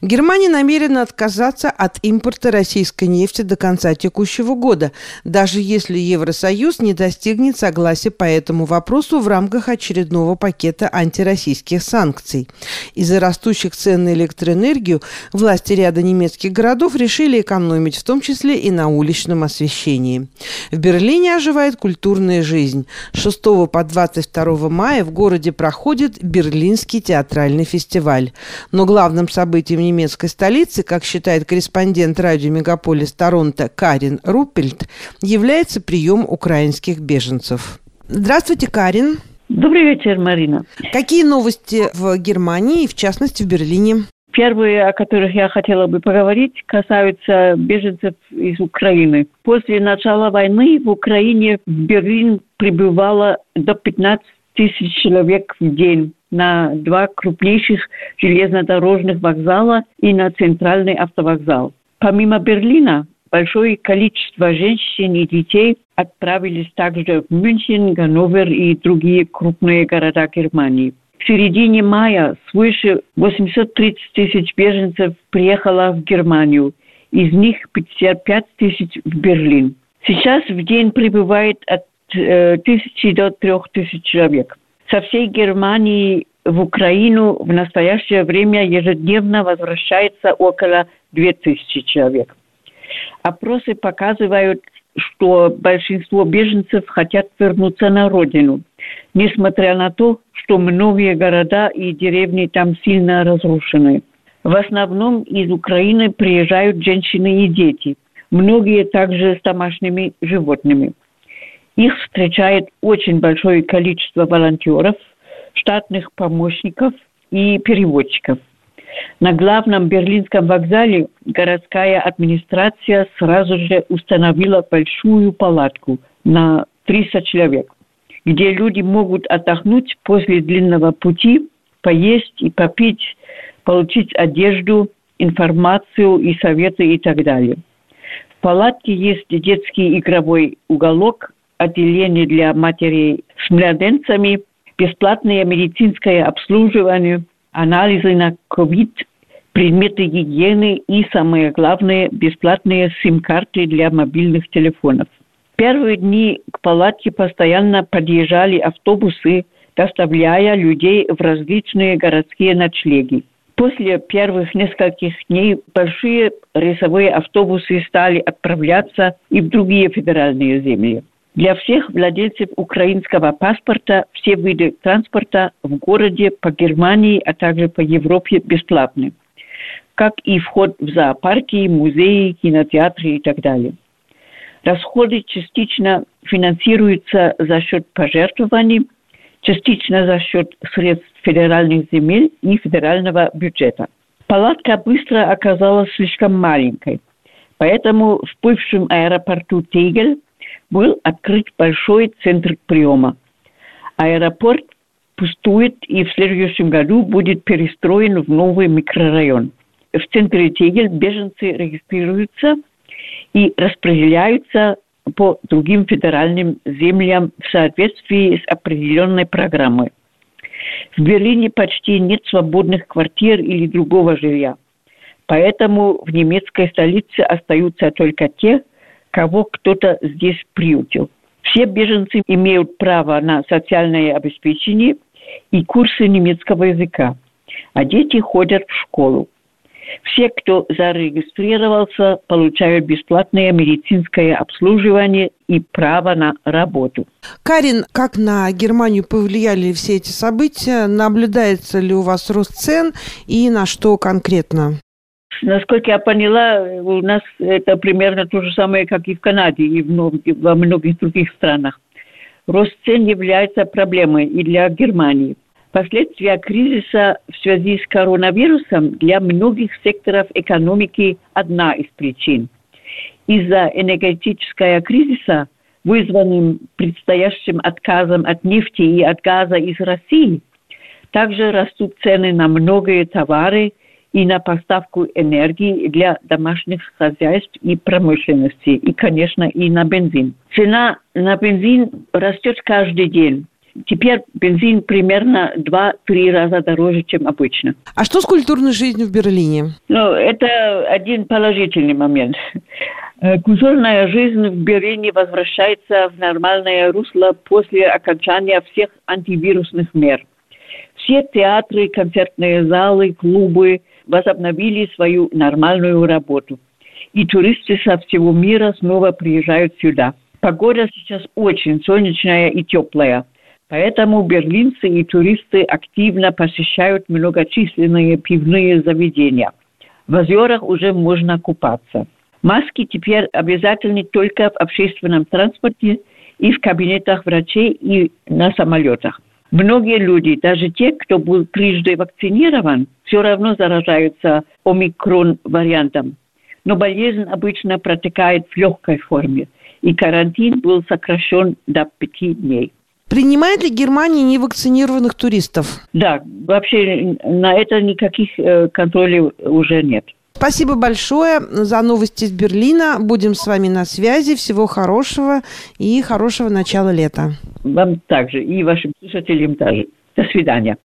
Германия намерена отказаться от импорта российской нефти до конца текущего года, даже если Евросоюз не достигнет согласия по этому вопросу в рамках очередного пакета антироссийских санкций. Из-за растущих цен на электроэнергию власти ряда немецких городов решили экономить, в том числе и на уличном освещении. В Берлине оживает культурная жизнь. С 6 по 22 мая в городе проходит Берлинский театральный фестиваль. Но главным событием немецкой столицы, как считает корреспондент радио «Мегаполис Торонто» Карин Руппельт, является прием украинских беженцев. Здравствуйте, Карин. Добрый вечер, Марина. Какие новости в Германии и, в частности, в Берлине? Первые, о которых я хотела бы поговорить, касаются беженцев из Украины. После начала войны в Украине в Берлин прибывало до 15 тысяч человек в день на два крупнейших железнодорожных вокзала и на центральный автовокзал. Помимо Берлина, большое количество женщин и детей отправились также в Мюнхен, Ганновер и другие крупные города Германии. В середине мая свыше 830 тысяч беженцев приехало в Германию, из них 55 тысяч в Берлин. Сейчас в день прибывает от э, тысячи до трех тысяч человек со всей Германии в Украину в настоящее время ежедневно возвращается около 2000 человек. Опросы показывают, что большинство беженцев хотят вернуться на родину, несмотря на то, что многие города и деревни там сильно разрушены. В основном из Украины приезжают женщины и дети, многие также с домашними животными – их встречает очень большое количество волонтеров, штатных помощников и переводчиков. На главном берлинском вокзале городская администрация сразу же установила большую палатку на 300 человек, где люди могут отдохнуть после длинного пути, поесть и попить, получить одежду, информацию и советы и так далее. В палатке есть детский игровой уголок, отделение для матерей с младенцами, бесплатное медицинское обслуживание, анализы на COVID, предметы гигиены и, самое главное, бесплатные сим-карты для мобильных телефонов. Первые дни к палатке постоянно подъезжали автобусы, доставляя людей в различные городские ночлеги. После первых нескольких дней большие рейсовые автобусы стали отправляться и в другие федеральные земли. Для всех владельцев украинского паспорта все виды транспорта в городе по Германии, а также по Европе бесплатны, как и вход в зоопарки, музеи, кинотеатры и так далее. Расходы частично финансируются за счет пожертвований, частично за счет средств федеральных земель и федерального бюджета. Палатка быстро оказалась слишком маленькой, поэтому в бывшем аэропорту Тегель был открыт большой центр приема. Аэропорт пустует и в следующем году будет перестроен в новый микрорайон. В центре Тегель беженцы регистрируются и распределяются по другим федеральным землям в соответствии с определенной программой. В Берлине почти нет свободных квартир или другого жилья. Поэтому в немецкой столице остаются только те, кого кто-то здесь приютил. Все беженцы имеют право на социальное обеспечение и курсы немецкого языка, а дети ходят в школу. Все, кто зарегистрировался, получают бесплатное медицинское обслуживание и право на работу. Карин, как на Германию повлияли все эти события? Наблюдается ли у вас рост цен и на что конкретно? Насколько я поняла, у нас это примерно то же самое, как и в Канаде, и во многих других странах. Рост цен является проблемой и для Германии. Последствия кризиса в связи с коронавирусом для многих секторов экономики одна из причин. Из-за энергетического кризиса, вызванным предстоящим отказом от нефти и от газа из России, также растут цены на многие товары – и на поставку энергии для домашних хозяйств и промышленности, и, конечно, и на бензин. Цена на бензин растет каждый день. теперь бензин примерно 2-3 раза дороже, чем обычно. А что с культурной жизнью в Берлине? Ну, это один положительный момент. Э, культурная жизнь в Берлине возвращается в нормальное русло после окончания всех антивирусных мер. Все театры, концертные залы, клубы возобновили свою нормальную работу. И туристы со всего мира снова приезжают сюда. Погода сейчас очень солнечная и теплая. Поэтому берлинцы и туристы активно посещают многочисленные пивные заведения. В озерах уже можно купаться. Маски теперь обязательны только в общественном транспорте и в кабинетах врачей и на самолетах. Многие люди, даже те, кто был трижды вакцинирован, все равно заражаются омикрон-вариантом. Но болезнь обычно протекает в легкой форме, и карантин был сокращен до пяти дней. Принимает ли Германия невакцинированных туристов? Да, вообще на это никаких э, контролей уже нет. Спасибо большое за новости из Берлина. Будем с вами на связи. Всего хорошего и хорошего начала лета. Вам также и вашим слушателям тоже. До свидания.